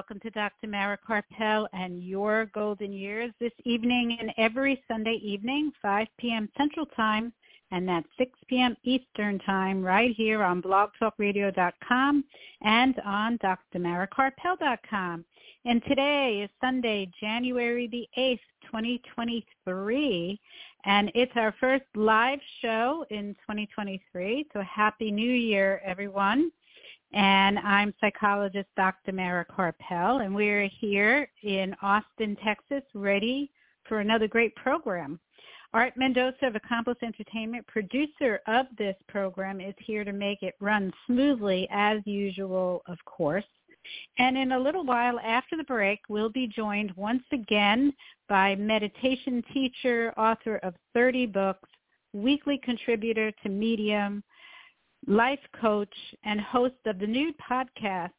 Welcome to Dr. Mara Karpel and your golden years this evening and every Sunday evening, 5 p.m. Central Time and that's 6 p.m. Eastern Time right here on blogtalkradio.com and on drmarakarpel.com. And today is Sunday, January the 8th, 2023, and it's our first live show in 2023. So happy new year, everyone and I'm psychologist Dr. Mara Karpel, and we're here in Austin, Texas, ready for another great program. Art Mendoza of Accomplice Entertainment, producer of this program, is here to make it run smoothly as usual, of course. And in a little while after the break, we'll be joined once again by meditation teacher, author of 30 books, weekly contributor to Medium, life coach, and host of the new podcast,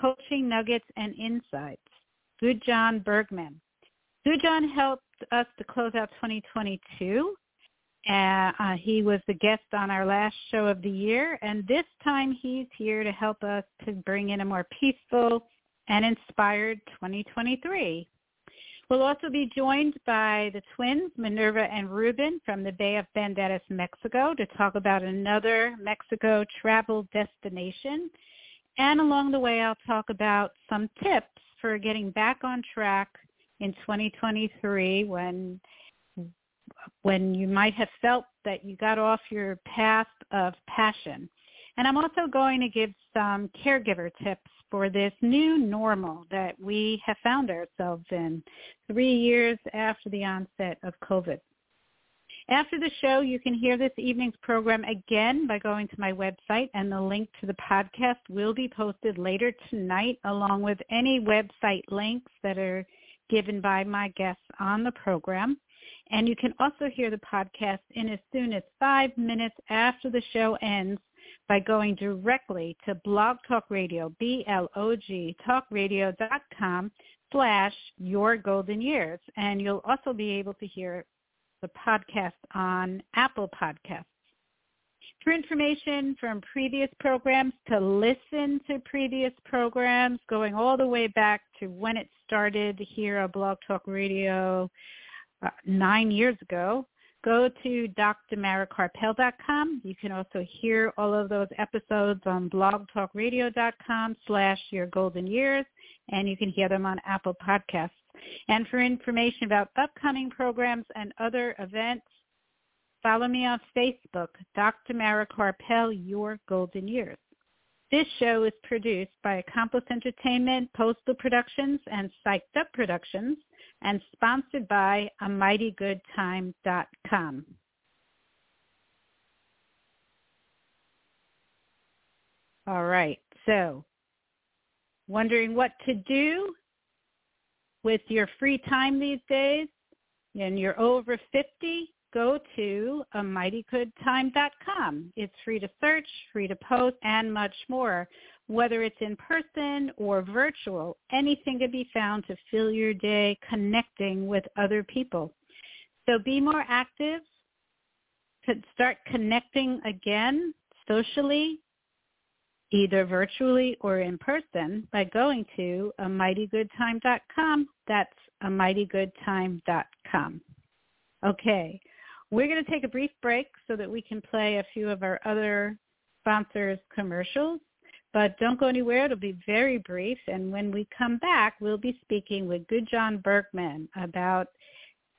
Coaching Nuggets and Insights, Gudjon Bergmann. Gudjon helped us to close out 2022. Uh, uh, he was the guest on our last show of the year, and this time he's here to help us to bring in a more peaceful and inspired 2023. We'll also be joined by the twins, Minerva and Ruben from the Bay of Banderas, Mexico, to talk about another Mexico travel destination. And along the way, I'll talk about some tips for getting back on track in 2023 when when you might have felt that you got off your path of passion. And I'm also going to give some caregiver tips for this new normal that we have found ourselves in three years after the onset of COVID. After the show, you can hear this evening's program again by going to my website, and the link to the podcast will be posted later tonight, along with any website links that are given by my guests on the program. And you can also hear the podcast in as soon as five minutes after the show ends by going directly to Blog Talk Radio, B-L-O-G, talkradio.com slash your golden years. And you'll also be able to hear the podcast on Apple Podcasts. For information from previous programs, to listen to previous programs, going all the way back to when it started here on Blog Talk Radio uh, nine years ago, go to drmarakarpel.com. You can also hear all of those episodes on blogtalkradio.com slash your golden years, and you can hear them on Apple Podcasts. And for information about upcoming programs and other events, follow me on Facebook, Dr. Mara Karpel, Your Golden Years. This show is produced by Accomplice Entertainment, Postal Productions, and Psyched Up Productions and sponsored by a. All right. So, wondering what to do with your free time these days and you're over 50, go to um, a mightygoodtime.com. It's free to search, free to post, and much more whether it's in person or virtual, anything can be found to fill your day connecting with other people. So be more active, start connecting again socially, either virtually or in person by going to uh, a mightygoodtime.com. That's uh, a mightygoodtime.com. Okay, we're going to take a brief break so that we can play a few of our other sponsors' commercials. But don't go anywhere. It'll be very brief. And when we come back, we'll be speaking with Gudjon Bergmann about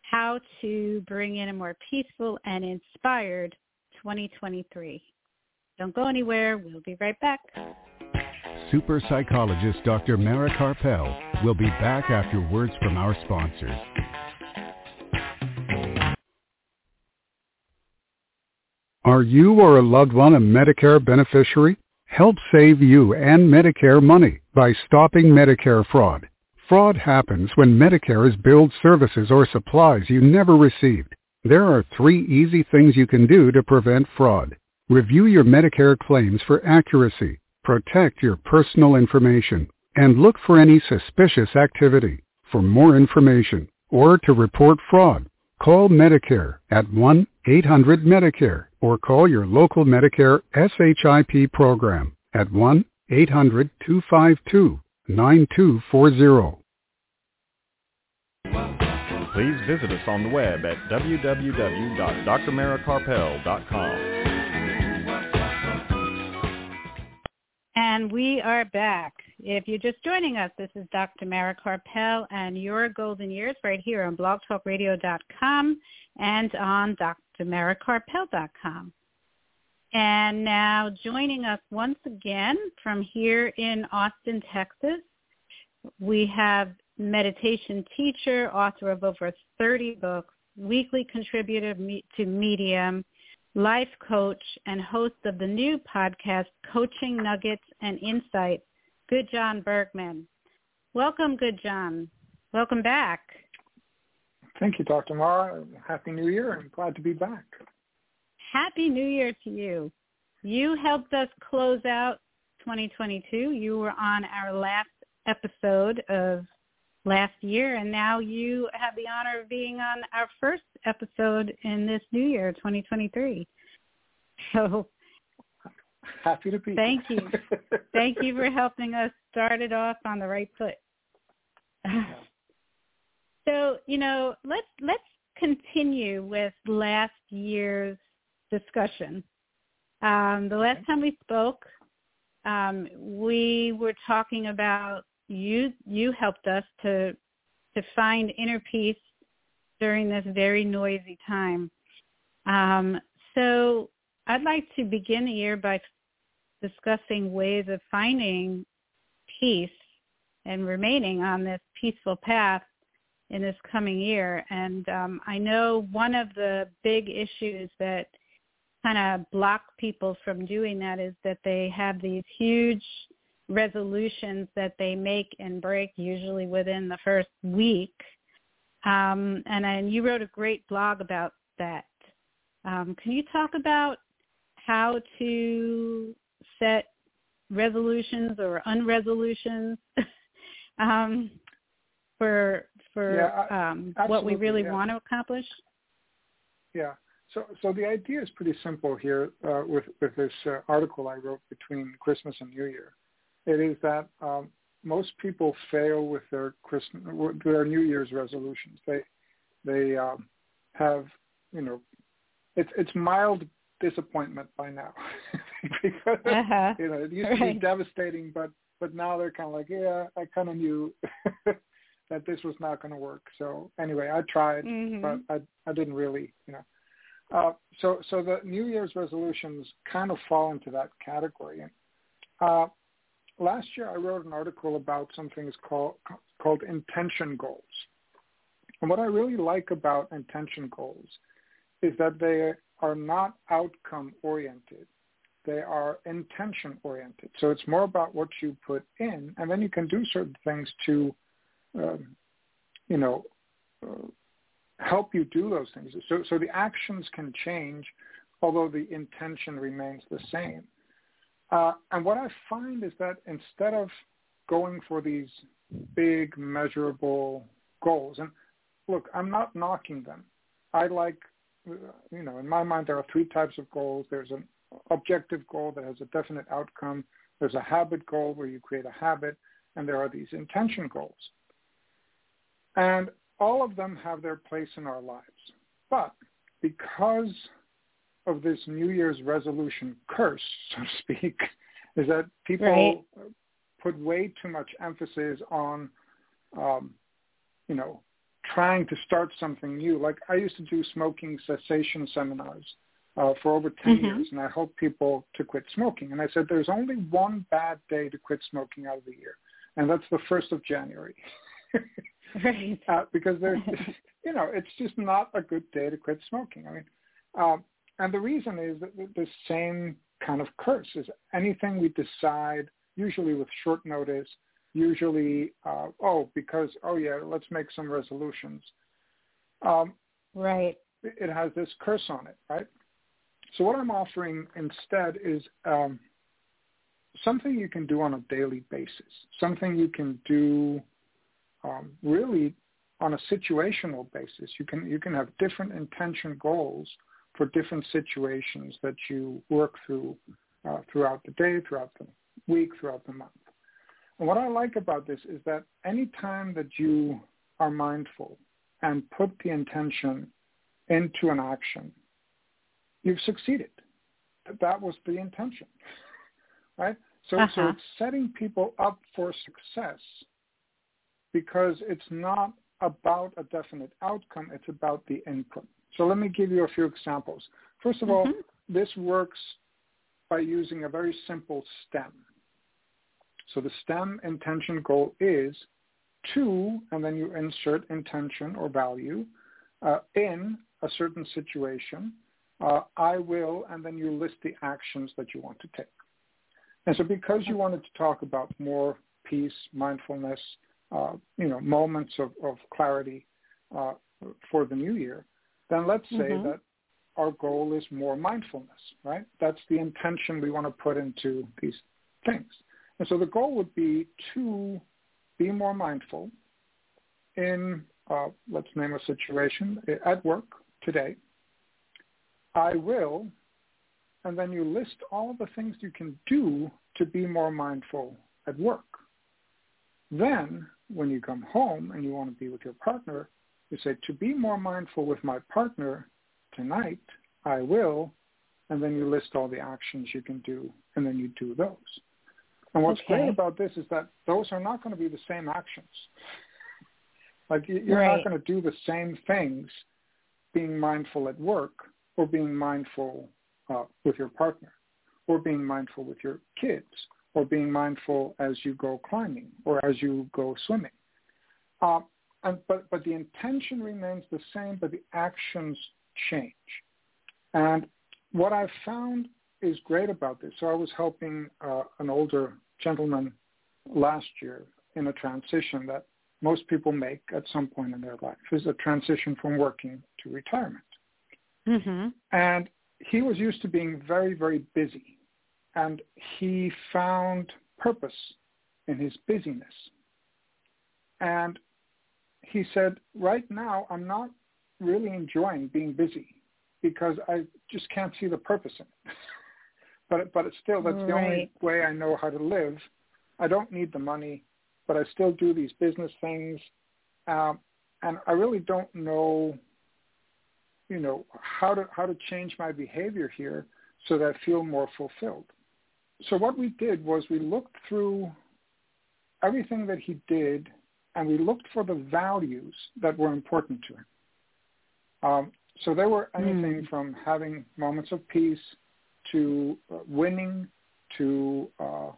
how to bring in a more peaceful and inspired 2023. Don't go anywhere. We'll be right back. Super psychologist Dr. Mara Karpel will be back after words from our sponsors. Are you or a loved one a Medicare beneficiary? Help save you and Medicare money by stopping Medicare fraud. Fraud happens when Medicare is billed services or supplies you never received. There are three easy things you can do to prevent fraud. Review your Medicare claims for accuracy, protect your personal information, and look for any suspicious activity. For more information or to report fraud, call Medicare at 1-800-MEDICARE or call your local Medicare SHIP program at 1-800-252-9240. Please visit us on the web at www.drmarakarpel.com. And we are back. If you're just joining us, this is Dr. Mara Karpel and your golden years right here on blogtalkradio.com and on drmarakarpel.com. And now joining us once again from here in Austin, Texas, we have meditation teacher, author of over 30 books, weekly contributor to Medium, life coach, and host of the new podcast, Coaching Nuggets and Insights, Gudjon Bergmann, Welcome, Gudjon. Welcome back. Thank you, Dr. Mara. Happy New Year. I'm glad to be back. Happy New Year to you. You helped us close out 2022. You were on our last episode of last year, and now you have the honor of being on our first episode in this new year, 2023. So happy to be. here. Thank you. Thank you for helping us start it off on the right foot. So, you know, let's let's continue with last year's discussion. Um, the last time we spoke, um, we were talking about you you helped us to to find inner peace during this very noisy time. Um, so I'd like to begin the year by discussing ways of finding peace and remaining on this peaceful path in this coming year. And um, I know one of the big issues that kind of block people from doing that is that they have these huge resolutions that they make and break usually within the first week. Um, and you wrote a great blog about that. Um, can you talk about how to set resolutions or unresolutions um, for for yeah, um, what we really yeah. want to accomplish? Yeah. So, so the idea is pretty simple here uh, with with this uh, article I wrote between Christmas and New Year it is that um, most people fail with their Christmas, with their New Year's resolutions. They they um, have you know it's it's mild disappointment by now because uh-huh. you know it used right. to be devastating, but but now they're kind of like yeah I kind of knew that this was not going to work. So anyway, I tried, mm-hmm. but I I didn't really you know. Uh, so so the New Year's resolutions kind of fall into that category. And uh, last year I wrote an article about something called called intention goals. And what I really like about intention goals is that they are not outcome oriented. They are intention oriented. So it's more about what you put in, and then you can do certain things to, um, you know, uh, help you do those things. So, so the actions can change, although the intention remains the same. Uh, and what I find is that instead of going for these big measurable goals, and look, I'm not knocking them. I like, you know, in my mind there are three types of goals. There's an objective goal that has a definite outcome. There's a habit goal where you create a habit, and there are these intention goals. And all of them have their place in our lives. But because of this New Year's resolution curse, so to speak, is that people right. put way too much emphasis on, um, you know, trying to start something new. Like I used to do smoking cessation seminars uh, for over 10 mm-hmm. years, and I help people to quit smoking. And I said, there's only one bad day to quit smoking out of the year, and that's the 1st of January. right. Uh, because there's, you know, it's just not a good day to quit smoking. I mean, um, and the reason is that the same kind of curse is anything we decide, usually with short notice, usually, uh, oh, because, oh yeah, let's make some resolutions. Um, right. it has this curse on it, right? So what I'm offering instead is um, something you can do on a daily basis, something you can do um, really on a situational basis. You can you can have different intention goals for different situations that you work through uh, throughout the day, throughout the week, throughout the month. And what I like about this is that any time that you are mindful and put the intention into an action, you've succeeded. That was the intention, right? So, uh-huh. so it's setting people up for success because it's not about a definite outcome. It's about the input. So let me give you a few examples. First of mm-hmm. all, this works by using a very simple stem. So the stem intention goal is to, and then you insert intention or value uh, in a certain situation. Uh, I will, and then you list the actions that you want to take. And so because you wanted to talk about more peace, mindfulness, uh, you know, moments of, of clarity uh, for the new year, then let's say mm-hmm. that our goal is more mindfulness, right? That's the intention we want to put into these things. And so the goal would be to be more mindful in, uh, let's name a situation, at work today. I will, and then you list all the things you can do to be more mindful at work. Then when you come home and you want to be with your partner, you say, to be more mindful with my partner tonight, I will, and then you list all the actions you can do, and then you do those. And what's okay. great about this is that those are not going to be the same actions. Like you're right. not going to do the same things being mindful at work or being mindful uh, with your partner or being mindful with your kids or being mindful as you go climbing or as you go swimming. Uh, and, but, but the intention remains the same, but the actions change. And what I've found is great about this. So I was helping uh, an older gentleman last year in a transition that most people make at some point in their life is a transition from working to retirement. Mm-hmm. And he was used to being very, very busy. And he found purpose in his busyness. And he said, right now, I'm not really enjoying being busy because I just can't see the purpose in it. but but it's still that's right. the only way I know how to live. I don't need the money, but I still do these business things, um, and I really don't know, you know, how to how to change my behavior here so that I feel more fulfilled. So what we did was we looked through everything that he did, and we looked for the values that were important to him. Um, so there were anything mm. from having moments of peace to uh, winning to uh,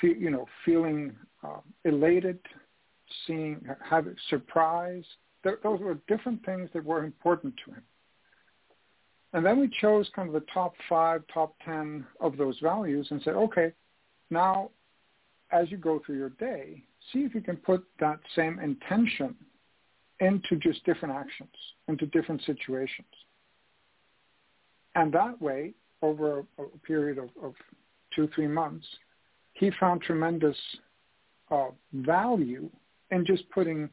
fe- you know feeling uh, elated, seeing having surprise. Th- those were different things that were important to him. And then we chose kind of the top five, top ten of those values and said, okay, now as you go through your day, see if you can put that same intention into just different actions, into different situations. And that way, over a, a period of, of, two, three months, he found tremendous uh, value in just putting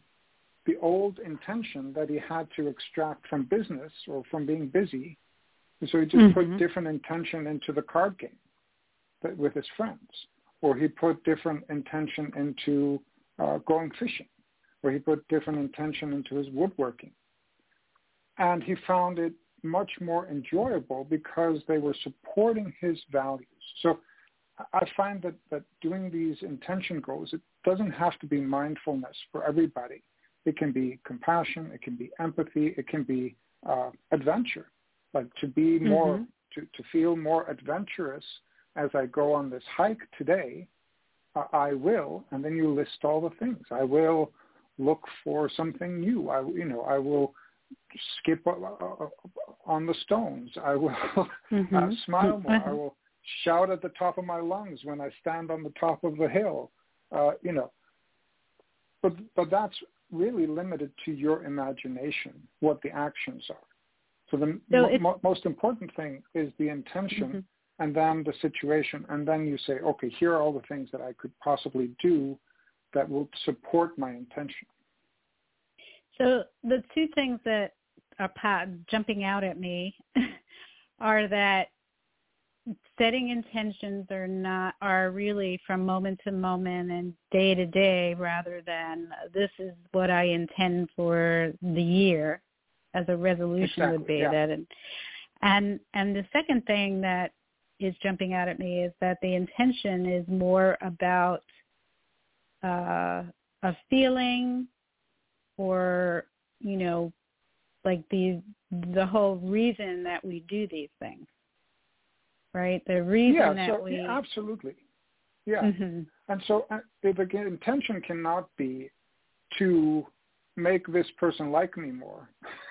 the old intention that he had to extract from business or from being busy. And so he just mm-hmm. put different intention into the card game with his friends, or he put different intention into uh, going fishing where he put different intention into his woodworking. And he found it much more enjoyable because they were supporting his values. So I find that, that doing these intention goals, it doesn't have to be mindfulness for everybody. It can be compassion, it can be empathy, it can be uh, adventure, like to be more, mm-hmm. to, to feel more adventurous as I go on this hike today, uh, I will, and then you list all the things. I will look for something new. I, you know, I will skip on the stones. I will mm-hmm. uh, smile more. I mm-hmm. will shout at the top of my lungs when I stand on the top of the hill. Uh, you know, but but that's really limited to your imagination what the actions are. So the so mo- most important thing is the intention mm-hmm. and then the situation. And then you say, okay, here are all the things that I could possibly do that will support my intention. So the two things that are jumping out at me are that setting intentions are not are really from moment to moment and day to day rather than this is what I intend for the year as a resolution exactly, would be yeah. that and and and the second thing that is jumping out at me is that the intention is more about uh, a feeling or you know like the the whole reason that we do these things right the reason yeah, that so, we yeah, absolutely yeah mm-hmm. and so uh, if again intention cannot be to make this person like me more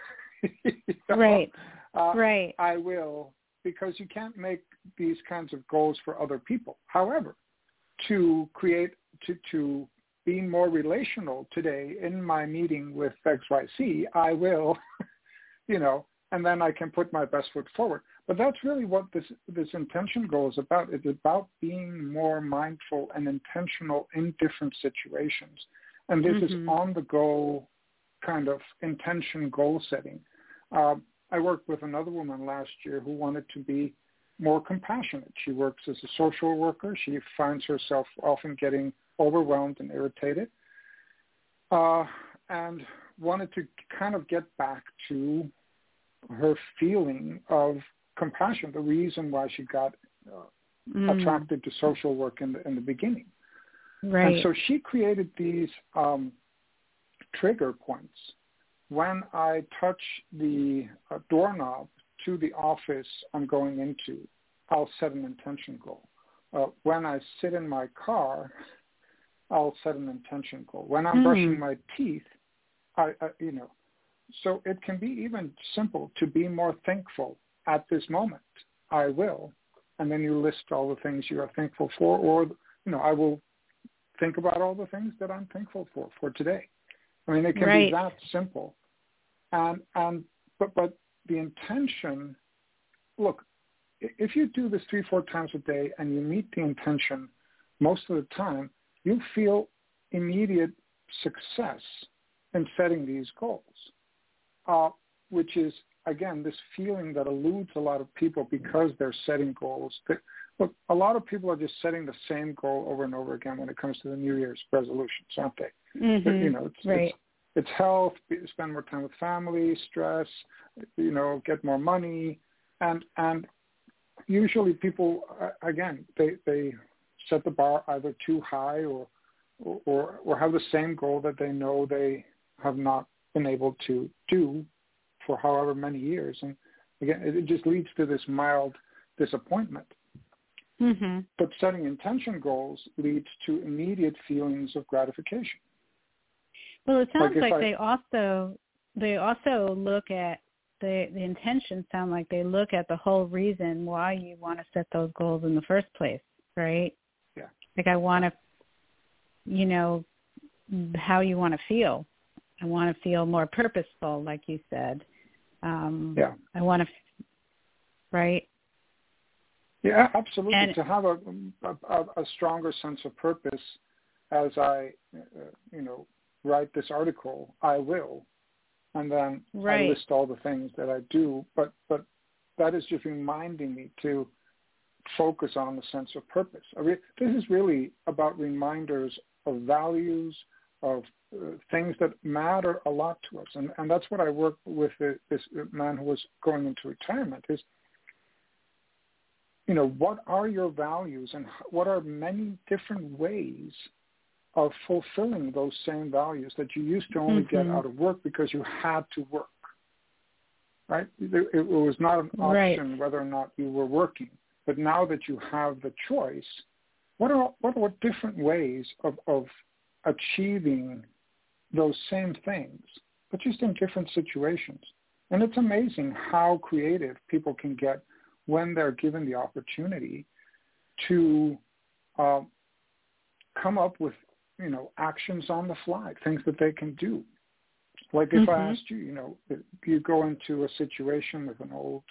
know? right uh, right i will because you can't make these kinds of goals for other people however to create to to be more relational today in my meeting with XYZ, I will, you know, and then I can put my best foot forward. But that's really what this this intention goal is about. It's about being more mindful and intentional in different situations. And this mm-hmm. is on the go kind of intention goal setting. Uh, I worked with another woman last year who wanted to be more compassionate. She works as a social worker. She finds herself often getting overwhelmed and irritated, uh, and wanted to kind of get back to her feeling of compassion, the reason why she got uh, mm. attracted to social work in the, in the beginning. Right. And so she created these um, trigger points. When I touch the uh, doorknob to the office I'm going into, I'll set an intention goal. Uh, when I sit in my car I'll set an intention goal. When I'm mm. brushing my teeth, I, I, you know, so it can be even simple to be more thankful at this moment. I will, and then you list all the things you are thankful for, or you know, I will think about all the things that I'm thankful for for today. I mean, it can right. be that simple, and and but but the intention. Look, if you do this three four times a day and you meet the intention most of the time, you feel immediate success in setting these goals, uh, which is, again, this feeling that eludes a lot of people because they're setting goals. That, look, a lot of people are just setting the same goal over and over again when it comes to the New Year's resolutions, aren't they? Mm-hmm. You know, it's, right. it's, it's health, spend more time with family, stress, you know, get more money, and and usually people again they they set the bar either too high or or or have the same goal that they know they have not been able to do for however many years. And again it just leads to this mild disappointment. Mm-hmm. but setting intention goals leads to immediate feelings of gratification well it sounds like, like I, they also they also look at the the intentions sound like they look at the whole reason why you want to set those goals in the first place right Yeah. like I want to, you know, how you want to feel. I want to feel more purposeful, like you said. Um, yeah. I want to, right? Yeah, absolutely. And, to have a, a, a stronger sense of purpose as I, uh, you know, write this article, I will, and then right. I list all the things that I do. But but that is just reminding me to focus on the sense of purpose. I mean, this is really about reminders of values, of uh, things that matter a lot to us. And, and that's what I work with the, this man who was going into retirement is, you know, what are your values and what are many different ways of fulfilling those same values that you used to only mm-hmm. get out of work because you had to work, right? It, it was not an option right. whether or not you were working. But now that you have the choice, what are what are different ways of, of achieving those same things, but just in different situations? And it's amazing how creative people can get when they're given the opportunity to uh, come up with, you know, actions on the fly, things that they can do. Like if mm-hmm. I asked you, you know, you go into a situation with an old,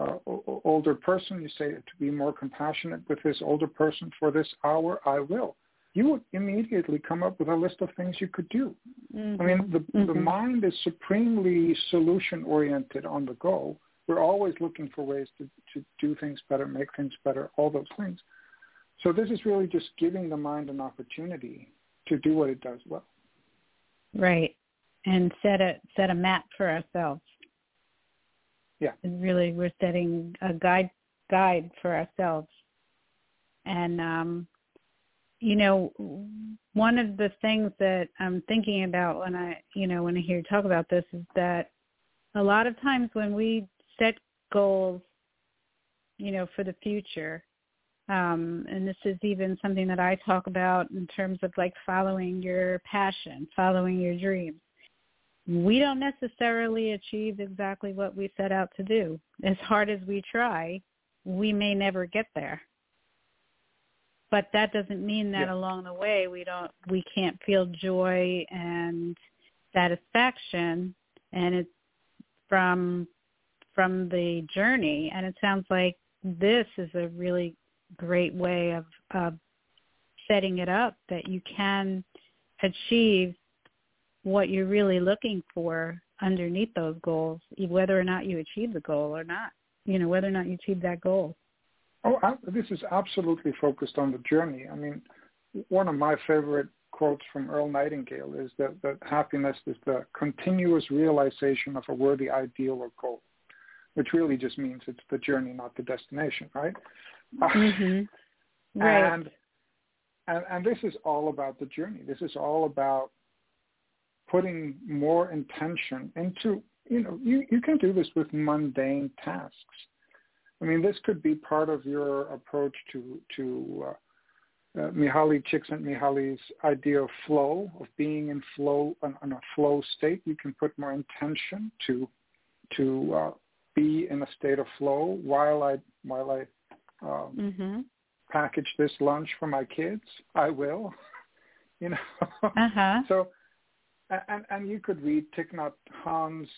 uh, older person, you say to be more compassionate with this older person for this hour, I will. You would immediately come up with a list of things you could do. Mm-hmm. I mean, the mm-hmm. the mind is supremely solution oriented on the go. We're always looking for ways to to do things better, make things better, all those things. So this is really just giving the mind an opportunity to do what it does well. Right. And set a set a map for ourselves. Yeah. And really we're setting a guide guide for ourselves. And um you know, one of the things that I'm thinking about when I, you know, when I hear you talk about this is that a lot of times when we set goals, you know, for the future, um, and this is even something that I talk about in terms of like following your passion, following your dreams. We don't necessarily achieve exactly what we set out to do. As hard as we try, we may never get there. But that doesn't mean that yeah. along the way we don't we can't feel joy and satisfaction and it's from from the journey and it sounds like this is a really great way of, of setting it up that you can achieve what you're really looking for underneath those goals, whether or not you achieve the goal or not, you know, whether or not you achieve that goal. Oh, this is absolutely focused on the journey. I mean, one of my favorite quotes from Earl Nightingale is that, that happiness is the continuous realization of a worthy ideal or goal, which really just means it's the journey, not the destination, right? Mm-hmm. Right. And, and and this is all about the journey. This is all about putting more intention into you know you you can do this with mundane tasks. I mean, this could be part of your approach to to uh, uh, Mihaly Csikszentmihalyi's idea of flow, of being in flow, in a flow state. You can put more intention to to uh, be in a state of flow while I while I um, mm-hmm. package this lunch for my kids, I will. you know. Uh-huh. so, and and you could read Thich Nhat Hanh's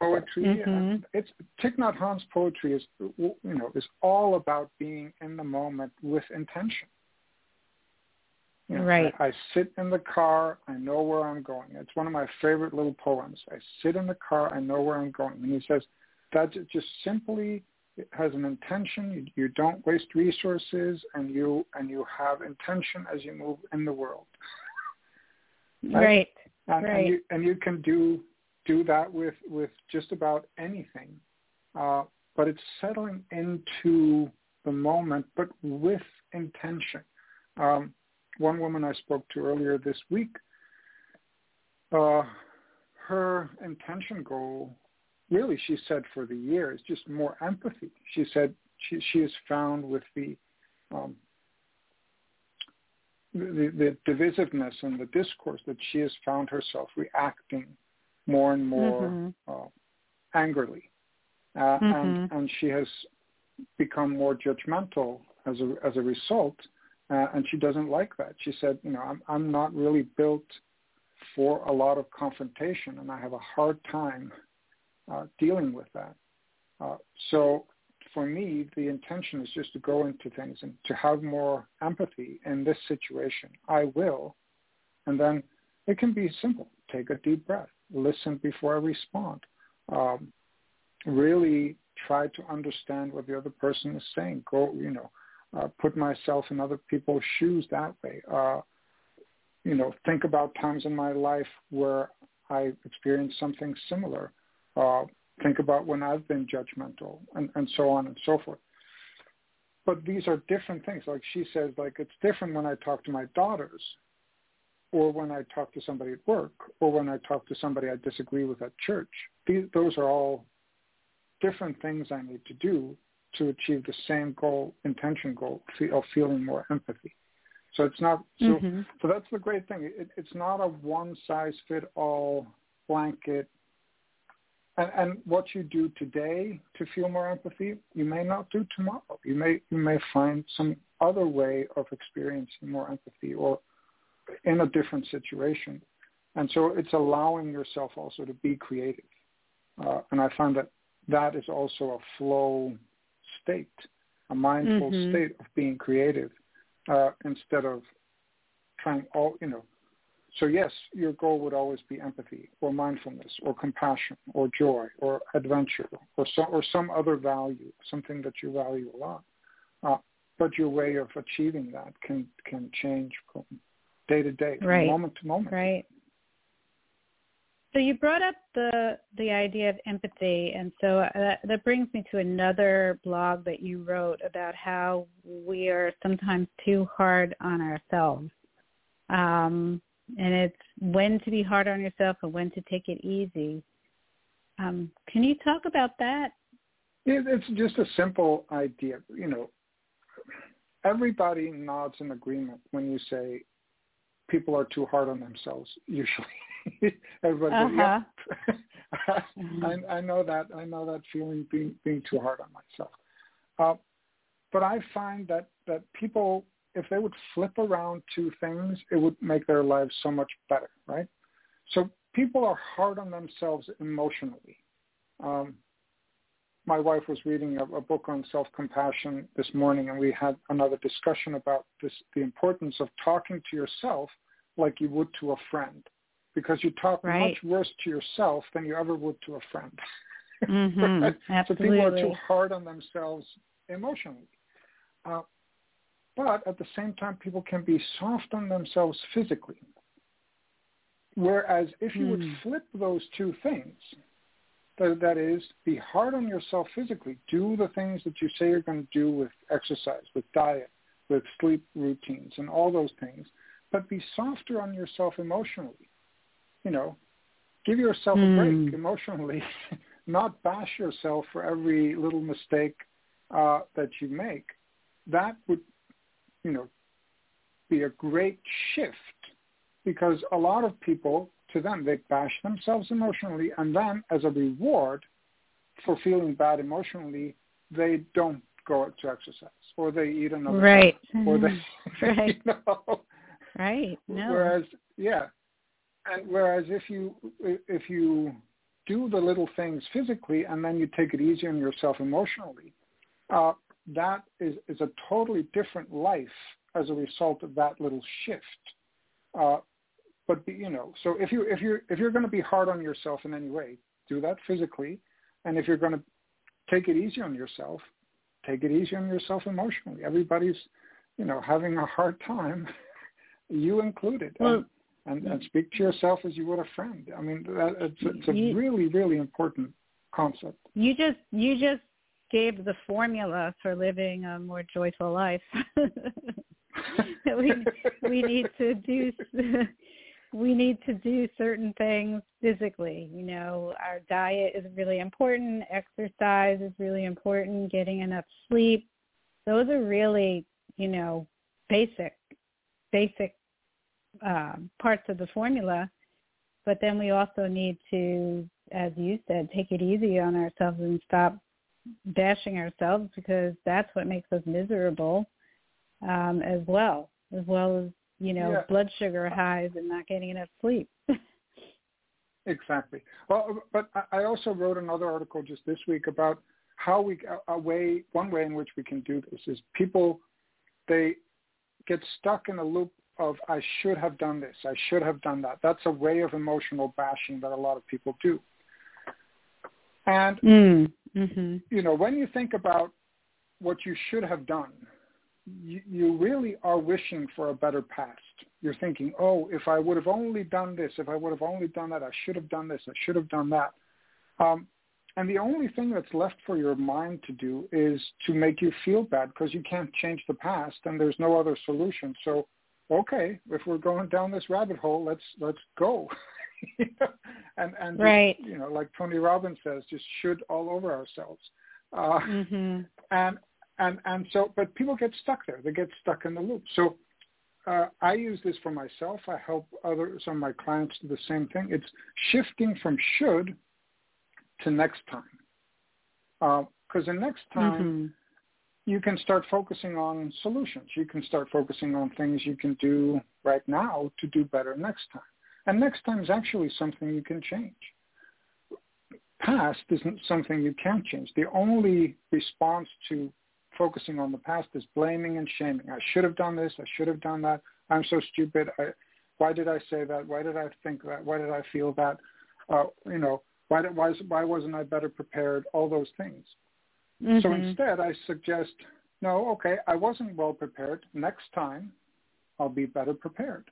poetry. Mm-hmm. It's Thich Nhat Hanh's poetry is you know is all about being in the moment with intention. You know, right. I, I sit in the car. I know where I'm going. It's one of my favorite little poems. I sit in the car. I know where I'm going. And he says that's just simply it has an intention. You, you don't waste resources, and you and you have intention as you move in the world. right. And, right. and, you, and you can do do that with with just about anything, uh, but it's settling into the moment, but with intention. Um, one woman I spoke to earlier this week, uh, her intention goal really, she said for the year is just more empathy. She said she she has found with the um, the, the divisiveness and the discourse that she has found herself reacting more and more mm-hmm. uh, angrily, uh, mm-hmm. and and she has become more judgmental as a as a result, uh, and she doesn't like that. She said, you know, I'm I'm not really built for a lot of confrontation, and I have a hard time uh, dealing with that. Uh, so for me, the intention is just to go into things and to have more empathy in this situation. I will. And then it can be simple. Take a deep breath. Listen before I respond. Um, really try to understand what the other person is saying. Go, you know, uh, put myself in other people's shoes that way. Uh, you know, think about times in my life where I experienced something similar. Uh, think about when I've been judgmental and, and so on and so forth. But these are different things. Like she says, like it's different when I talk to my daughters or when I talk to somebody at work or when I talk to somebody I disagree with at church. These, those are all different things I need to do to achieve the same goal, intention goal of feeling more empathy. So it's not so. Mm-hmm. So that's the great thing. It, it's not a one size fit all blanket and, and what you do today to feel more empathy, you may not do tomorrow. You may you may find some other way of experiencing more empathy or in a different situation. And so it's allowing yourself also to be creative. Uh, and I find that that is also a flow state, a mindful mm-hmm. state of being creative uh, instead of trying all, you know. So yes, your goal would always be empathy or mindfulness or compassion or joy or adventure or some, or some other value, something that you value a lot. Uh, but your way of achieving that can can change from day to day, right. moment to moment. Right. So you brought up the the idea of empathy, and so uh, that, that brings me to another blog that you wrote about how we are sometimes too hard on ourselves, um, and it's when to be hard on yourself and when to take it easy. Um, can you talk about that? It's just a simple idea. You know, everybody nods in agreement when you say people are too hard on themselves. Usually. Everybody, uh-huh. yep. mm-hmm. I, I know that. I know that feeling being being too hard on myself. Uh, but I find that that people, if they would flip around two things, it would make their lives so much better, right? So people are hard on themselves emotionally. Um, my wife was reading a, a book on self-compassion this morning, and we had another discussion about this, the importance of talking to yourself like you would to a friend because you talk right. much worse to yourself than you ever would to a friend. Mm-hmm. So people are too hard on themselves emotionally. Uh, but at the same time, people can be soft on themselves physically. Whereas if you would hmm. flip those two things, that, that is, be hard on yourself physically, do the things that you say you're going to do with exercise, with diet, with sleep routines, and all those things, but be softer on yourself emotionally you know, give yourself mm. a break hmm. emotionally, not bash yourself for every little mistake uh, that you make. That would, you know, be a great shift because a lot of people, to them, they bash themselves emotionally and then as a reward for feeling bad emotionally, they don't go to exercise or they eat another right. or they right you know? right. No. Whereas yeah. And whereas if you if you do the little things physically and then you take it easy on yourself emotionally, uh, that is, is a totally different life as a result of that little shift. Uh, but you know, so if you if you if you're going to be hard on yourself in any way, do that physically, and if you're going to take it easy on yourself, take it easy on yourself emotionally. Everybody's, you know, having a hard time, you included. Well, and, and, and speak to yourself as you would a friend. I mean, that, it's, it's a you, really, really important concept. You just you just gave the formula for living a more joyful life. we we need to do we need to do certain things physically. You know, our diet is really important. Exercise is really important. Getting enough sleep. Those are really, you know, basic, basic uh, parts of the formula. But then we also need to, as you said, take it easy on ourselves and stop bashing ourselves because that's what makes us miserable um, as well, as well as you know yeah. blood sugar highs and not getting enough sleep. exactly. Well, but I also wrote another article just this week about how we a way one way in which we can do this is people they get stuck in a loop of I should have done this, I should have done that. That's a way of emotional bashing that a lot of people do. And mm, mm-hmm. you know, when you think about what you should have done, you, you really are wishing for a better past. You're thinking, oh, if I would have only done this, if I would have only done that, I should have done this, I should have done that. Um, and the only thing that's left for your mind to do is to make you feel bad because you can't change the past and there's no other solution. So okay, if we're going down this rabbit hole, let's let's go. and and right. just, you know, like Tony Robbins says, just should all over ourselves. Uh, mm-hmm. And and and so, but people get stuck there. They get stuck in the loop. So uh, I use this for myself. I help other some of my clients do the same thing. It's shifting from should to next time. Because uh, the next time. Mm-hmm you can start focusing on solutions. You can start focusing on things you can do right now to do better next time. And next time is actually something you can change. Past isn't something you can't change. The only response to focusing on the past is blaming and shaming. I should have done this. I should have done that. I'm so stupid. I, why did I say that? Why did I think that? Why did I feel that? Uh, you know, why, did, why, why wasn't I better prepared? All those things. Mm-hmm. So instead, I suggest, no, okay, I wasn't well prepared. Next time, I'll be better prepared.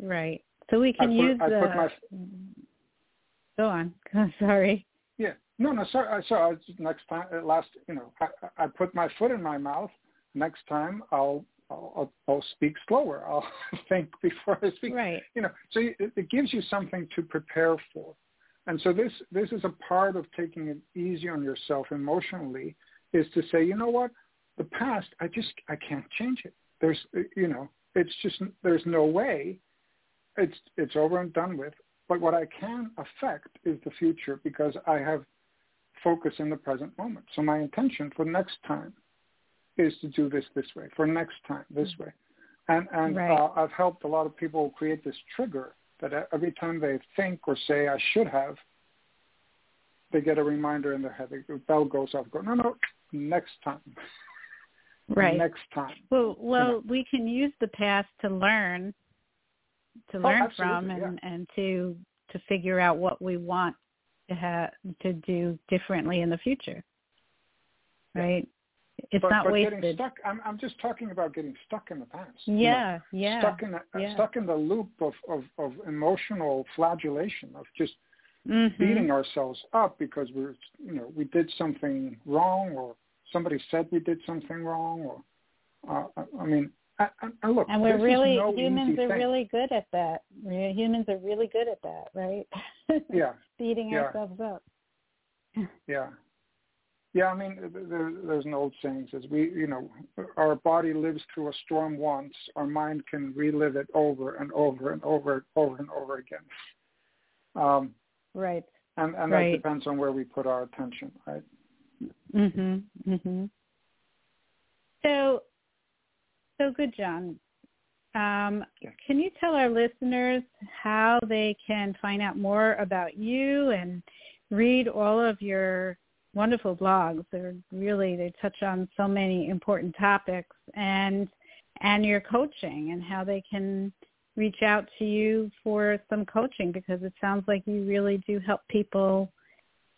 Right. So we can use put, the. I put my, Go on. Sorry. Yeah. No, no. Sorry. So next time, last, you know, I, I put my foot in my mouth. Next time, I'll I'll, I'll speak slower. I'll think before I speak. Right. You know, so it, it gives you something to prepare for. And so this this is a part of taking it easy on yourself emotionally is to say, you know what, the past I just I can't change it. There's you know it's just there's no way. It's it's over and done with. But what I can affect is the future because I have focus in the present moment. So my intention for next time is to do this this way. For next time this mm. way. And and right. uh, I've helped a lot of people create this trigger that every time they think or say I should have, they get a reminder in their head. The bell goes off. Go no no next time. Right. Next time. Well, well, you know. we can use the past to learn, to oh, learn from, and yeah. and to to figure out what we want to have to do differently in the future. Right. It's but, not but wasted. Getting stuck. I'm, I'm just talking about getting stuck in the past. Yeah, you know, yeah. Stuck in a, yeah. stuck in the loop of, of, of emotional flagellation of just mm-hmm. beating ourselves up because we're you know we did something wrong or somebody said we did something wrong or uh, I mean I, I, look and we're really no humans are thing. really good at that. Humans are really good at that, right? Yeah. Beating yeah. ourselves up. Yeah. Yeah, I mean, there, there's an old saying says we, you know, our body lives through a storm once. Our mind can relive it over and over and over, over and over again. Um, right. And and right. that depends on where we put our attention, right? Mhm. Mhm. So, so Gudjon. Um. Can you tell our listeners how they can find out more about you and read all of your wonderful blogs. They're really they touch on so many important topics and and your coaching and how they can reach out to you for some coaching because it sounds like you really do help people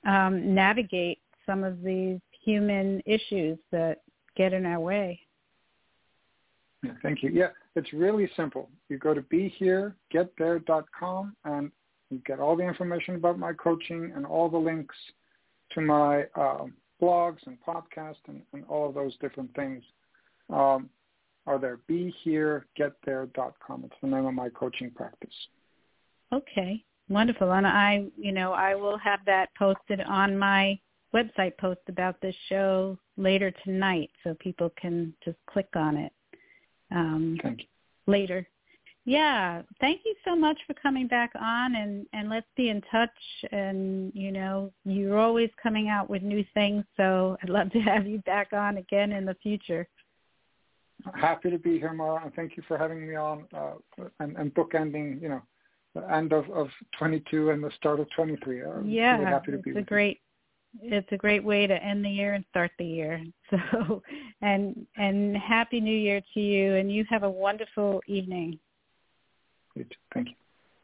um, navigate some of these human issues that get in our way. Yeah, thank you. Yeah, it's really simple. You go to beheregetthere.com and you get all the information about my coaching and all the links to my uh, blogs and podcasts and, and, all of those different things um, are there. BeHereGetThere.com. It's the name of my coaching practice. Okay, wonderful. And I, you know, I will have that posted on my website post about this show later tonight, so people can just click on it. Um, Thank you. Later yeah, thank you so much for coming back on and and let's be in touch and you know, you're always coming out with new things, so I'd love to have you back on again in the future. Happy to be here, Mara, and thank you for having me on uh, and, and bookending, you know, the end of, of 22 and the start of 23. I'm yeah, really happy to it's be a with great it's a great way to end the year and start the year. So, and and happy New Year to you, and you have a wonderful evening. Thank you.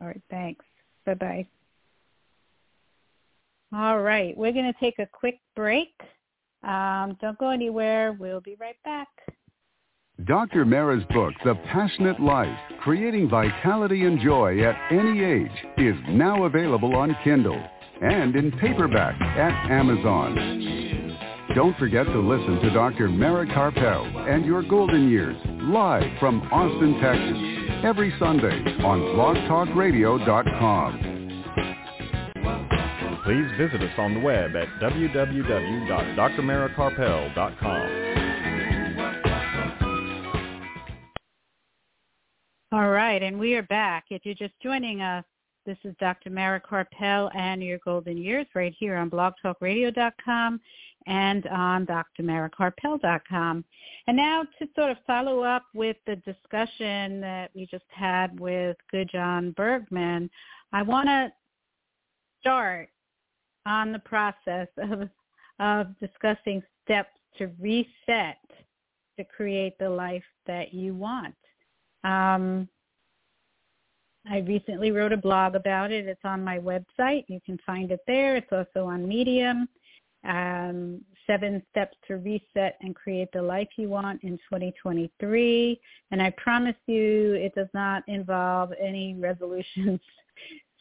All right. Thanks. Bye-bye. All right. We're going to take a quick break. Um, don't go anywhere. We'll be right back. Dr. Mara's book, The Passionate Life, Creating Vitality and Joy at Any Age, is now available on Kindle and in paperback at Amazon. Don't forget to listen to Dr. Mara Karpel and Your Golden Years live from Austin, Texas every Sunday on blogtalkradio.com. Please visit us on the web at www.drmarakarpel.com. All right, and we are back. If you're just joining us, This is Dr. Mara Karpel and Your Golden Years right here on blogtalkradio.com and on drmarakarpel.com. And now to sort of follow up with the discussion that we just had with Gudjon Bergmann, I want to start on the process of, of discussing steps to reset to create the life that you want. Um, I recently wrote a blog about it. It's on my website. You can find it there. It's also on Medium. Um, seven steps to reset and create the life you want in 2023. And I promise you it does not involve any resolutions.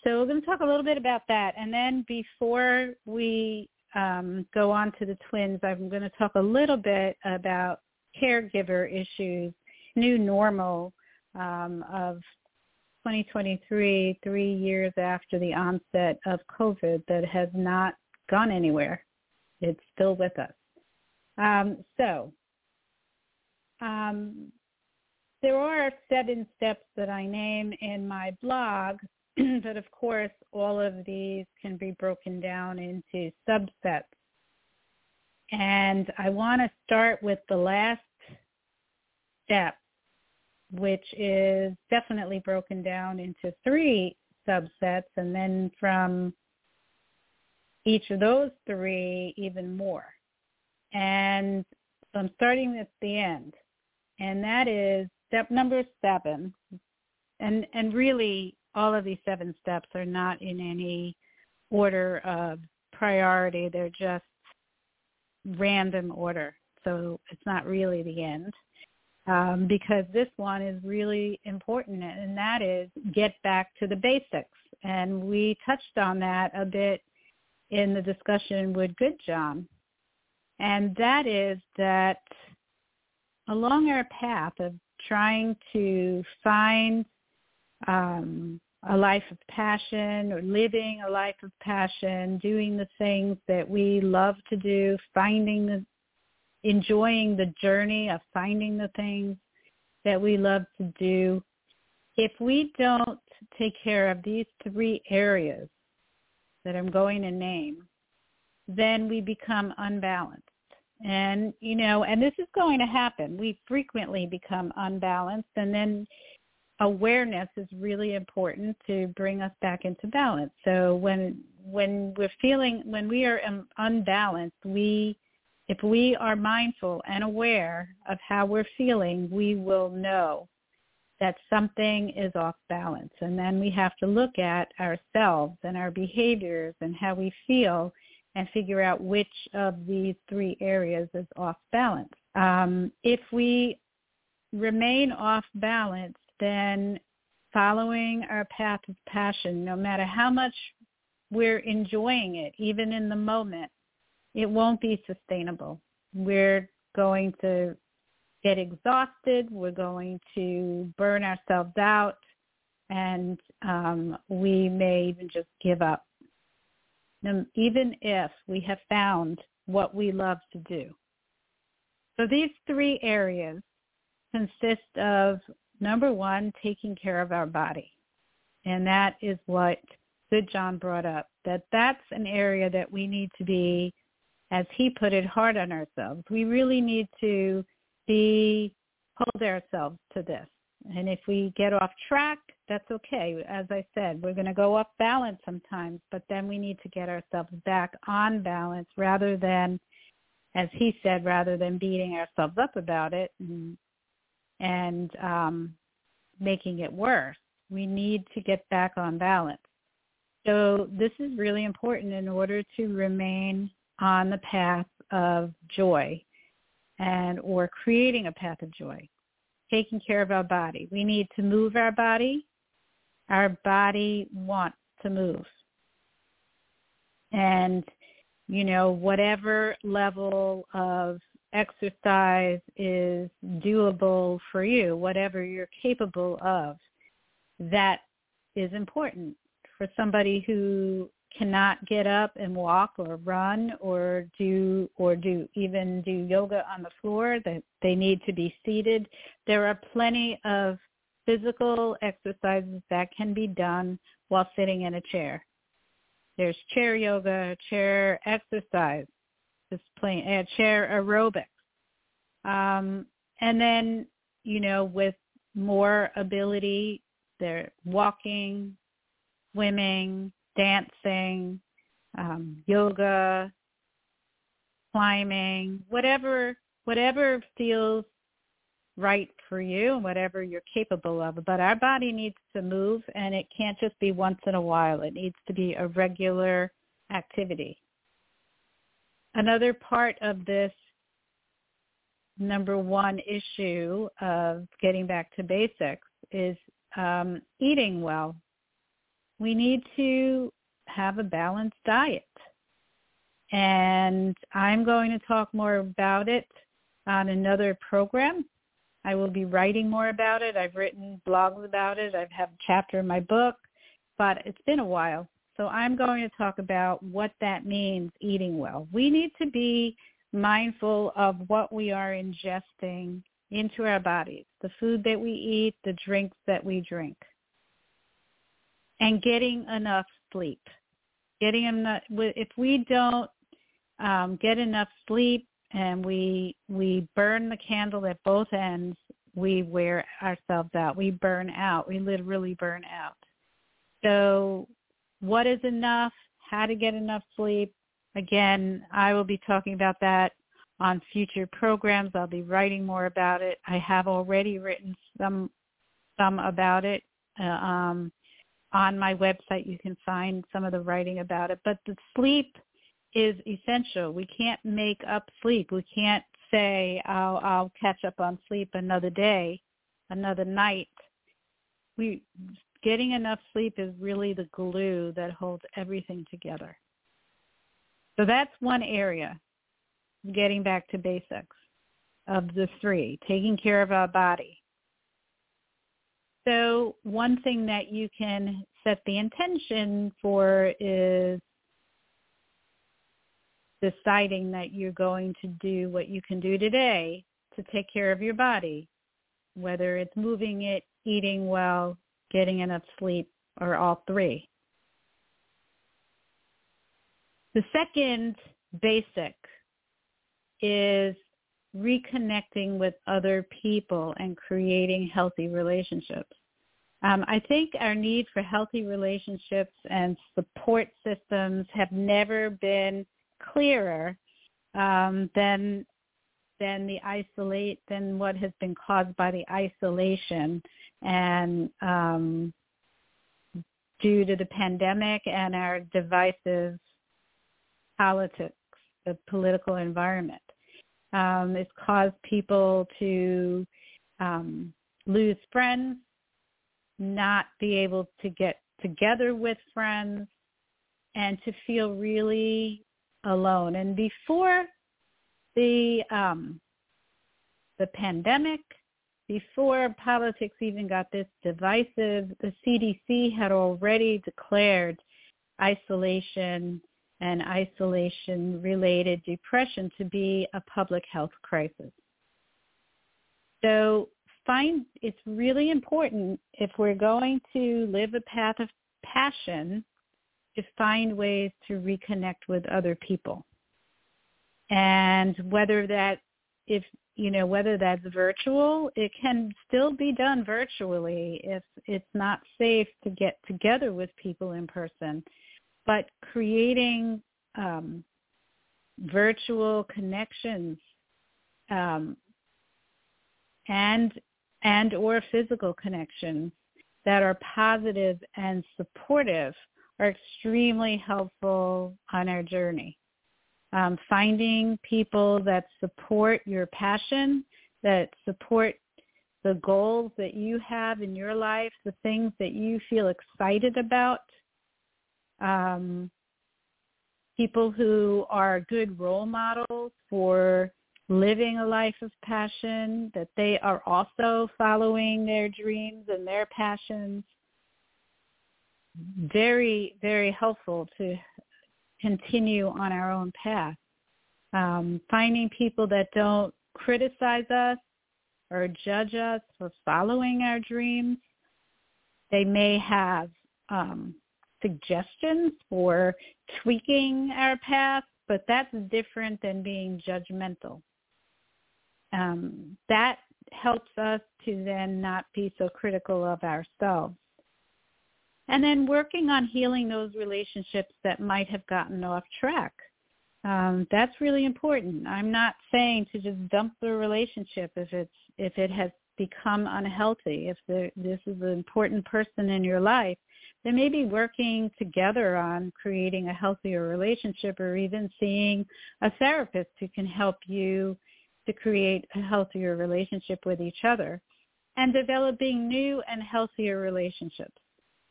So we're going to talk a little bit about that. And then before we um, go on to the twins, I'm going to talk a little bit about caregiver issues, new normal um, of 2023, three years after the onset of COVID that has not gone anywhere. It's still with us. Um, so um, there are seven steps that I name in my blog, but of course all of these can be broken down into subsets. And I want to start with the last step which is definitely broken down into three subsets and then from each of those three even more. And so I'm starting at the end. And that is step number seven. And and really all of these seven steps are not in any order of priority. They're just random order. So it's not really the end um, because this one is really important, and that is get back to the basics. And we touched on that a bit in the discussion with Gudjon, and that is that along our path of trying to find um, a life of passion or living a life of passion, doing the things that we love to do, finding the enjoying the journey of finding the things that we love to do, if we don't take care of these three areas that I'm going to name, then we become unbalanced. And, you know, and this is going to happen. We frequently become unbalanced and then awareness is really important to bring us back into balance. So when when we're feeling when we are unbalanced, we if we are mindful and aware of how we're feeling, we will know that something is off balance. And then we have to look at ourselves and our behaviors and how we feel and figure out which of these three areas is off balance. Um, if we remain off balance, then following our path of passion, no matter how much we're enjoying it, even in the moment, it won't be sustainable. We're going to get exhausted. We're going to burn ourselves out, and um, we may even just give up. Even if we have found what we love to do. So these three areas consist of number one, taking care of our body. And that is what Gudjon brought up, that that's an area that we need to be as he put it, hard on ourselves. We really need to be hold ourselves to this. And if we get off track, that's okay. As I said, we're going to go off balance sometimes, but then we need to get ourselves back on balance rather than, as he said, rather than beating ourselves up about it and, and um, making it worse. We need to get back on balance. So this is really important in order to remain on the path of joy and or creating a path of joy, taking care of our body. We need to move our body. Our body wants to move. And, you know, whatever level of exercise is doable for you, whatever you're capable of, that is important for somebody who cannot get up and walk or run or do or do even do yoga on the floor that they need to be seated there are plenty of physical exercises that can be done while sitting in a chair. There's chair yoga, chair exercise, just plain uh, chair aerobics. Um, and then, you know, with more ability, they're walking, swimming, dancing, um, yoga, climbing, whatever whatever feels right for you and whatever you're capable of. But our body needs to move and it can't just be once in a while. It needs to be a regular activity. Another part of this number one issue of getting back to basics is um, eating well. We need to have a balanced diet. And I'm going to talk more about it on another program. I will be writing more about it. I've written blogs about it. I have a chapter in my book, but it's been a while. So I'm going to talk about what that means eating well. We need to be mindful of what we are ingesting into our bodies, the food that we eat, the drinks that we drink, and getting enough sleep. Getting enough, if we don't um, get enough sleep and we we burn the candle at both ends, we wear ourselves out. We burn out. We literally burn out. So what is enough? How to get enough sleep? Again, I will be talking about that on future programs. I'll be writing more about it. I have already written some some about it. Uh, um, on my website, you can find some of the writing about it. But the sleep is essential. We can't make up sleep. We can't say I'll I'll catch up on sleep another day, another night. We getting enough sleep is really the glue that holds everything together. So that's one area. Getting back to basics of the three, taking care of our body. So one thing that you can set the intention for is deciding that you're going to do what you can do today to take care of your body, whether it's moving it, eating well, getting enough sleep, or all three. The second basic is reconnecting with other people and creating healthy relationships. Um, I think our need for healthy relationships and support systems have never been clearer um, than than the isolate than what has been caused by the isolation and um, due to the pandemic and our divisive politics, the political environment. Um, it's caused people to um, lose friends, not be able to get together with friends, and to feel really alone. And before the um, the pandemic, before politics even got this divisive, the CDC had already declared isolation and isolation-related depression to be a public health crisis. So find it's really important if we're going to live a path of passion to find ways to reconnect with other people. And whether that if you know whether that's virtual, it can still be done virtually if it's not safe to get together with people in person. But creating um, virtual connections um, and and or physical connections that are positive and supportive are extremely helpful on our journey. Um, finding people that support your passion, that support the goals that you have in your life, the things that you feel excited about, um, people who are good role models for living a life of passion, that they are also following their dreams and their passions very, very helpful to continue on our own path. Um, finding people that don't criticize us or judge us for following our dreams. They may have um, suggestions for tweaking our path, but that's different than being judgmental. Um, that helps us to then not be so critical of ourselves. And then working on healing those relationships that might have gotten off track. Um, that's really important. I'm not saying to just dump the relationship if it's if it has become unhealthy. If the, this is an important person in your life, then maybe working together on creating a healthier relationship or even seeing a therapist who can help you to create a healthier relationship with each other and developing new and healthier relationships,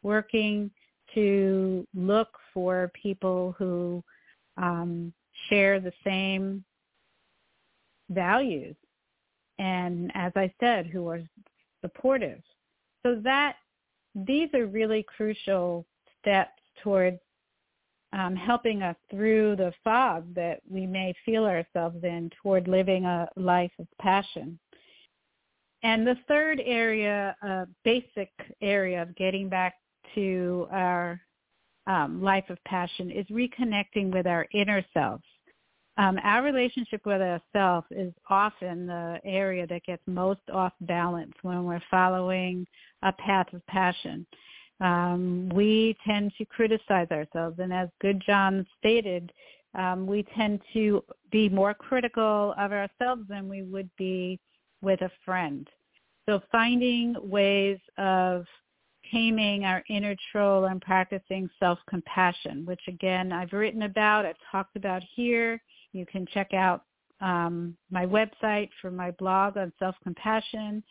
working to look for people who um, share the same values and as I said, who are supportive. So that these are really crucial steps towards um, helping us through the fog that we may feel ourselves in toward living a life of passion. And the third area, uh, basic area of getting back to our um, life of passion is reconnecting with our inner selves. Um, our relationship with ourselves is often the area that gets most off balance when we're following a path of passion. Um, we tend to criticize ourselves, and as Gudjon stated, um, we tend to be more critical of ourselves than we would be with a friend. So finding ways of taming our inner troll and practicing self-compassion, which again I've written about, I've talked about here. You can check out um, my website for my blog on self-compassion.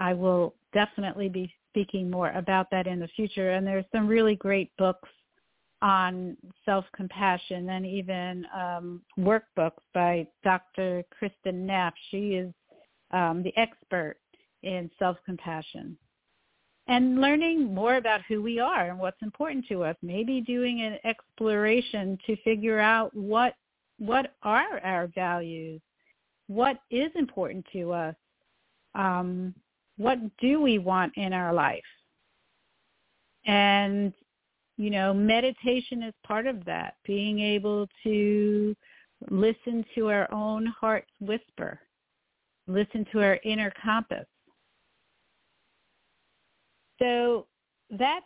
I will definitely be speaking more about that in the future. And there's some really great books on self-compassion and even um, workbooks by Dr. Kristin Neff. She is um, the expert in self-compassion. And learning more about who we are and what's important to us. Maybe doing an exploration to figure out what what are our values? What is important to us? Um, what do we want in our life? And, you know, meditation is part of that, being able to listen to our own heart's whisper, listen to our inner compass. So that's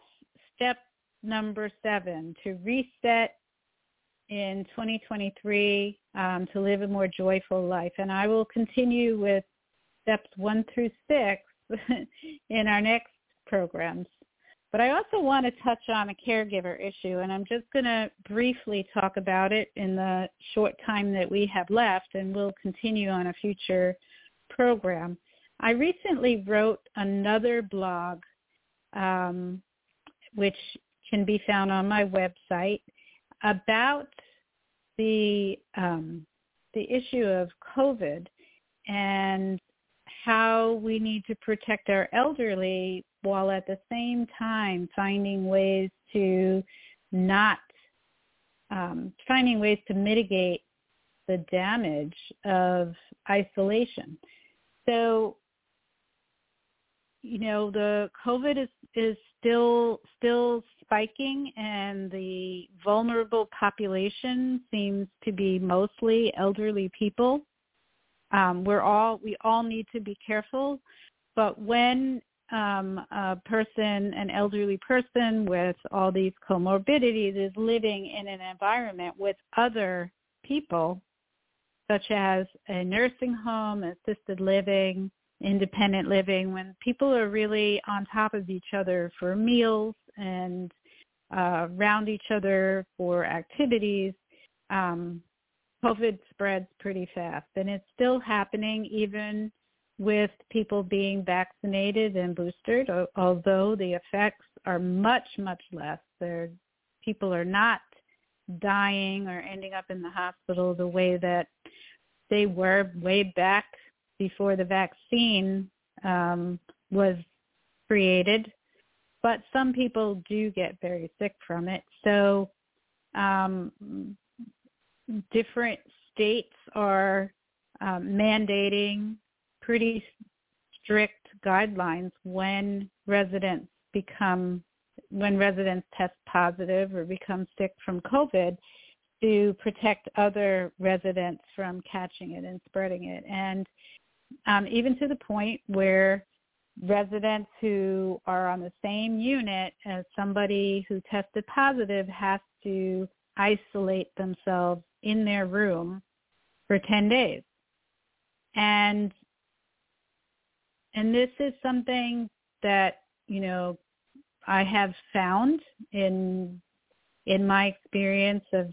step number seven, to reset in 2023 um, to live a more joyful life. And I will continue with steps one through six in our next programs. But I also want to touch on a caregiver issue, and I'm just going to briefly talk about it in the short time that we have left, and we'll continue on a future program. I recently wrote another blog, um, which can be found on my website, about the um, the issue of COVID and how we need to protect our elderly while at the same time finding ways to not um, finding ways to mitigate the damage of isolation. So, you know, the COVID is is still still spiking and the vulnerable population seems to be mostly elderly people. Um, we're all we all need to be careful, but when um, a person, an elderly person with all these comorbidities is living in an environment with other people, such as a nursing home, assisted living, independent living, when people are really on top of each other for meals and uh, around each other for activities, um, COVID spreads pretty fast. And it's still happening even with people being vaccinated and boosted, although the effects are much, much less. They're, people are not dying or ending up in the hospital the way that they were way back before the vaccine um, was created but some people do get very sick from it. So um, different states are um, mandating pretty strict guidelines when residents become when residents test positive or become sick from COVID to protect other residents from catching it and spreading it. And um, even to the point where residents who are on the same unit as somebody who tested positive has to isolate themselves in their room for 10 days. And and this is something that, you know, I have found in in my experience of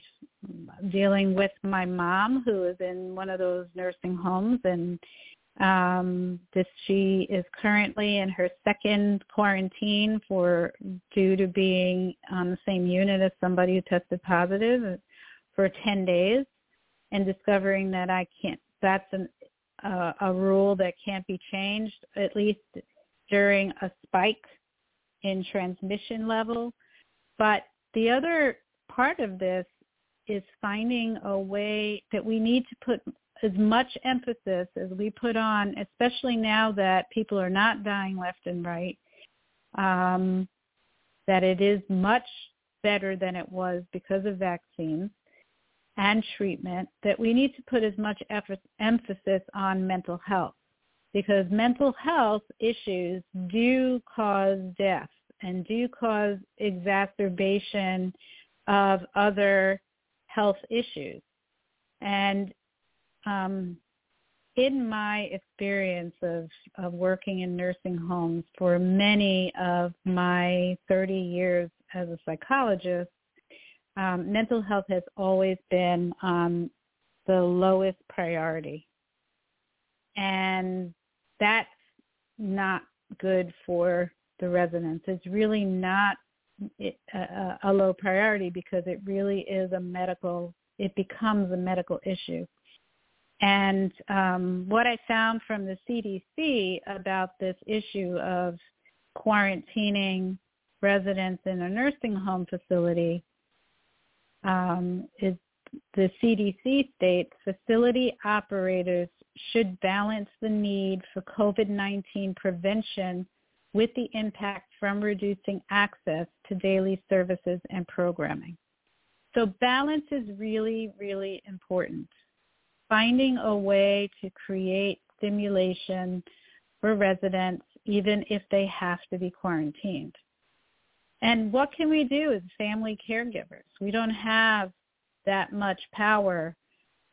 dealing with my mom who is in one of those nursing homes and um, this she is currently in her second quarantine for due to being on the same unit as somebody who tested positive for 10 days and discovering that I can't that's an, uh, a rule that can't be changed at least during a spike in transmission level. But the other part of this is finding a way that we need to put as much emphasis as we put on, especially now that people are not dying left and right, um, that it is much better than it was because of vaccines and treatment, that we need to put as much effort, emphasis on mental health because mental health issues do cause death and do cause exacerbation of other health issues. And um, in my experience of, of working in nursing homes for many of my 30 years as a psychologist, um, mental health has always been um, the lowest priority. And that's not good for the residents. It's really not a, a low priority because it really is a medical, it becomes a medical issue. And um, what I found from the CDC about this issue of quarantining residents in a nursing home facility um, is the CDC states facility operators should balance the need for COVID-19 prevention with the impact from reducing access to daily services and programming. So balance is really, really important. Finding a way to create stimulation for residents even if they have to be quarantined. And what can we do as family caregivers? We don't have that much power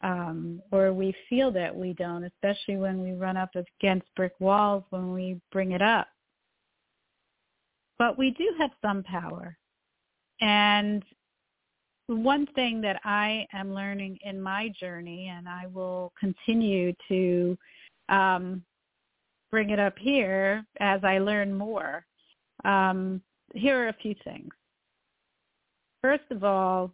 um, or we feel that we don't, especially when we run up against brick walls when we bring it up. But we do have some power. And one thing that I am learning in my journey, and I will continue to um, bring it up here as I learn more, um, here are a few things. First of all,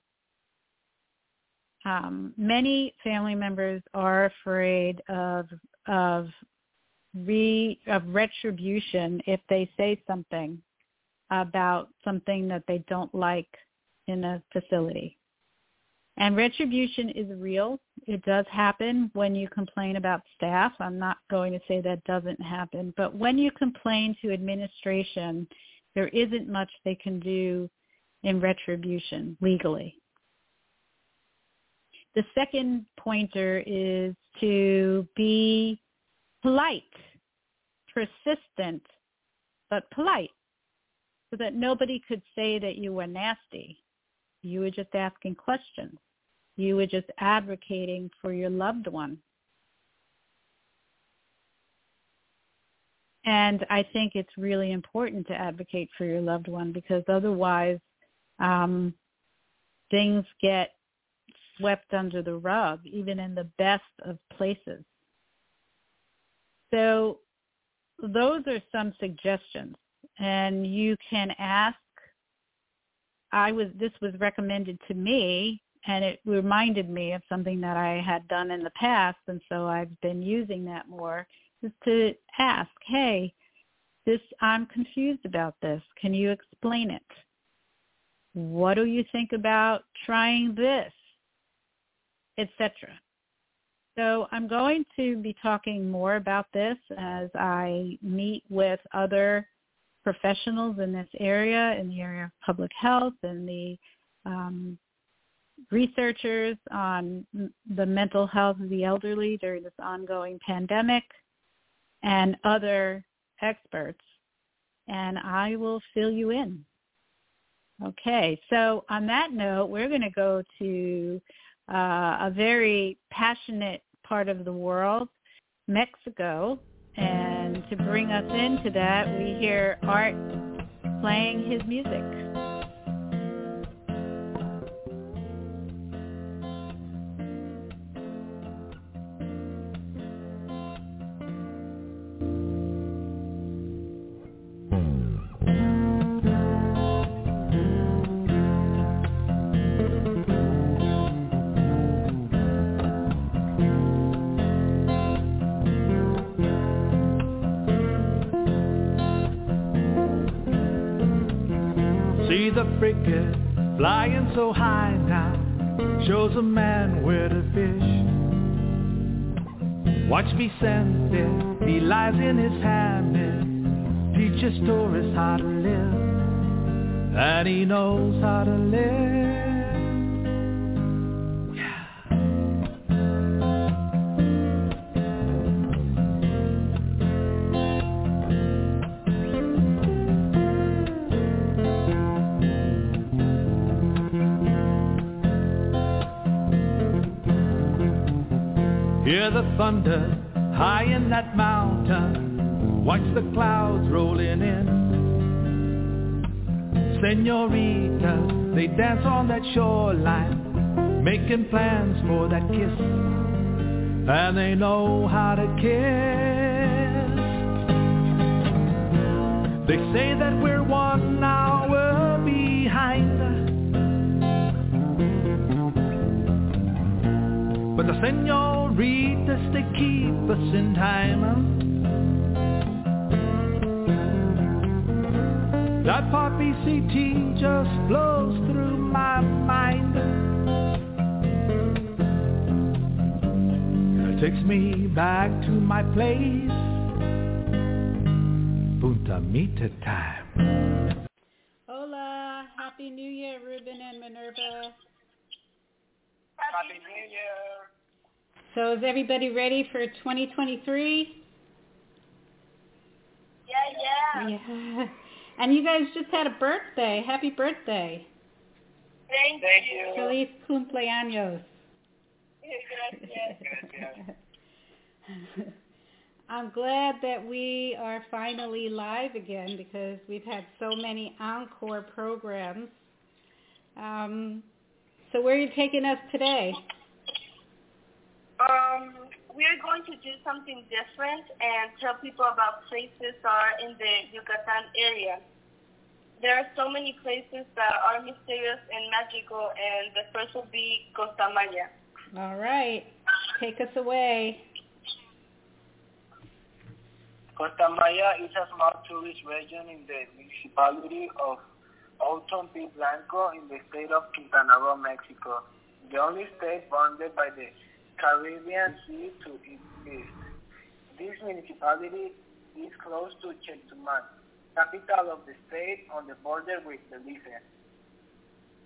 um, many family members are afraid of of re of retribution if they say something about something that they don't like in a facility. And retribution is real. It does happen when you complain about staff. I'm not going to say that doesn't happen, but when you complain to administration, there isn't much they can do in retribution legally. The second pointer is to be polite, persistent, but polite so that nobody could say that you were nasty. You were just asking questions. You were just advocating for your loved one. And I think it's really important to advocate for your loved one because otherwise um, things get swept under the rug, even in the best of places. So those are some suggestions. And you can ask, I was, this was recommended to me and it reminded me of something that I had done in the past. And so I've been using that more is to ask, hey, this, I'm confused about this. Can you explain it? What do you think about trying this? etc. So I'm going to be talking more about this as I meet with other professionals in this area, in the area of public health and the um, researchers on the mental health of the elderly during this ongoing pandemic and other experts. And I will fill you in. Okay, so on that note, we're going to go to uh, a very passionate part of the world, Mexico. And to bring us into that, we hear Art playing his music. So high now shows a man where to fish. Watch me send it, he lies in his hammock, teaches tourists how to live, and he knows how to live. Senoritas, they dance on that shoreline, making plans for that kiss. And they know how to kiss. They say that we're one hour behind. But the senoritas, they keep us in time. That pop ECT just blows through my mind. It takes me back to my place. Punta Mita time. Hola, Happy New Year, Ruben and Minerva. Happy New Year. So is everybody ready for 2023? Yeah, yeah. Yeah. And you guys just had a birthday. Happy birthday. Thank, Thank you. Feliz cumpleaños. I'm glad that we are finally live again because we've had so many encore programs. Um, so where are you taking us today? Um, we are going to do something different and tell people about places that are in the Yucatan area. There are so many places that are mysterious and magical, and the first will be Costa Maya. All right. Take us away. Costa Maya is a small tourist region in the municipality of P. Blanco in the state of Quintana Roo, Mexico, the only state bounded by the Caribbean Sea to its east. This municipality is close to Chetumal, capital of the state on the border with Belize.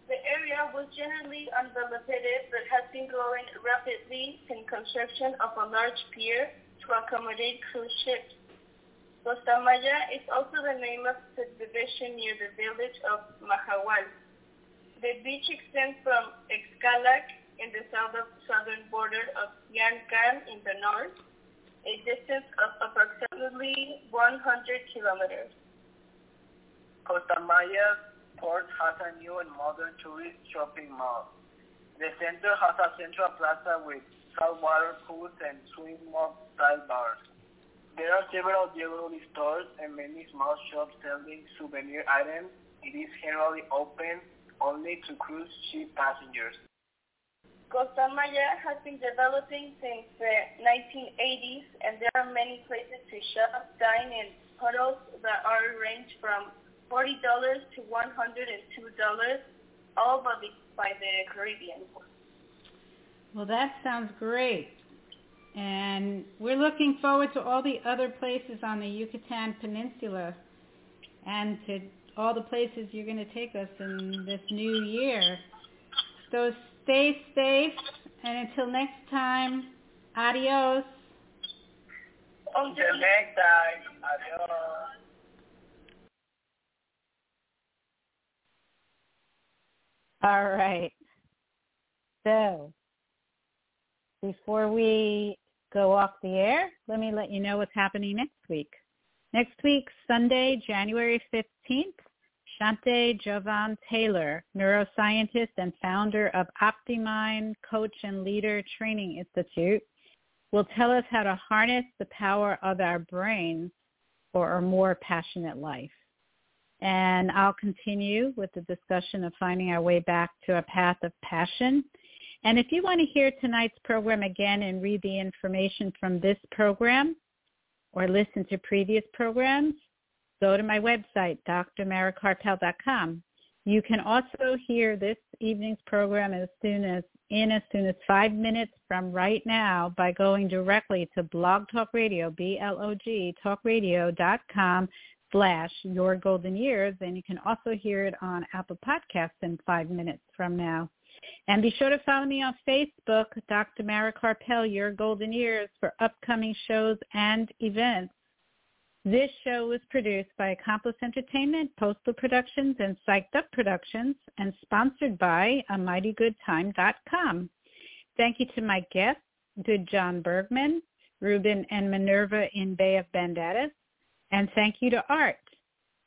The area was generally undeveloped but has been growing rapidly since construction of a large pier to accommodate cruise ships. Costa Maya is also the name of the division near the village of Mahahual. The beach extends from Xcalac in the southern border of Yancan in the north, a distance of approximately 100 kilometers. Costa Maya port has a new and modern tourist shopping mall. The center has a central plaza with saltwater pools and swim-up-style bars. There are several jewelry stores and many small shops selling souvenir items. It is generally open only to cruise ship passengers. Costa Maya has been developing since the 1980s and there are many places to shop, dine, and hotels that are range from $40 to $102, all by the, by the Caribbean. Well, that sounds great. And we're looking forward to all the other places on the Yucatan Peninsula. and to all the places you're going to take us in this new year. So stay safe, and until next time, adios. Until next time, adios. All right. So, before we go off the air, let me let you know what's happening next week. Next week, Sunday, January 15th, Shante Jovan Taylor, neuroscientist and founder of OptiMind Coach and Leader Training Institute, will tell us how to harness the power of our brains for a more passionate life. And I'll continue with the discussion of finding our way back to a path of passion. And if you want to hear tonight's program again and read the information from this program or listen to previous programs, go to my website, drmarakarpel.com. You can also hear this evening's program as soon as in as soon as five minutes from right now by going directly to Blog Talk Radio, B-L-O-G, talkradio.com slash your golden years. And you can also hear it on Apple Podcasts in five minutes from now. And be sure to follow me on Facebook, Dr. Mara Your Golden Years, for upcoming shows and events. This show was produced by Accomplice Entertainment, Postal Productions, and Psyched Up Productions, and sponsored by AmightyGoodTime.com. Thank you to my guests, Gudjon Bergmann, Ruben and Minerva in Bay of Banderas, and thank you to Art.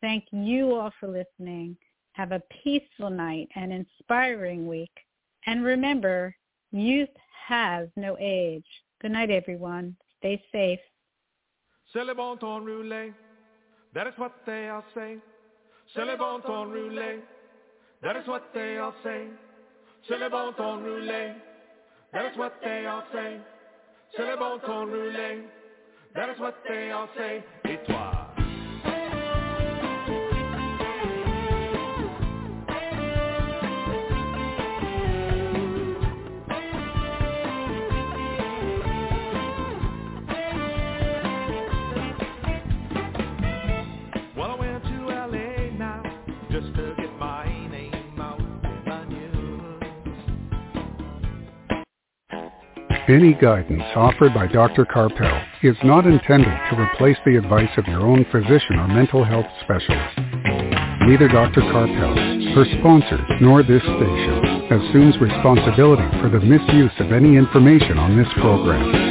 Thank you all for listening. Have a peaceful night and inspiring week. And remember, youth has no age. Good night, everyone. Stay safe. Bon ton roulé. That is what they all say. C'est le bon ton roulé. That is what they all say. C'est le bon ton roulé. That is what they all say. C'est le bon ton roulé. That is what they all say. Et toi? Any guidance offered by Dr. Karpel is not intended to replace the advice of your own physician or mental health specialist. Neither Dr. Karpel, her sponsors, nor this station assumes responsibility for the misuse of any information on this program.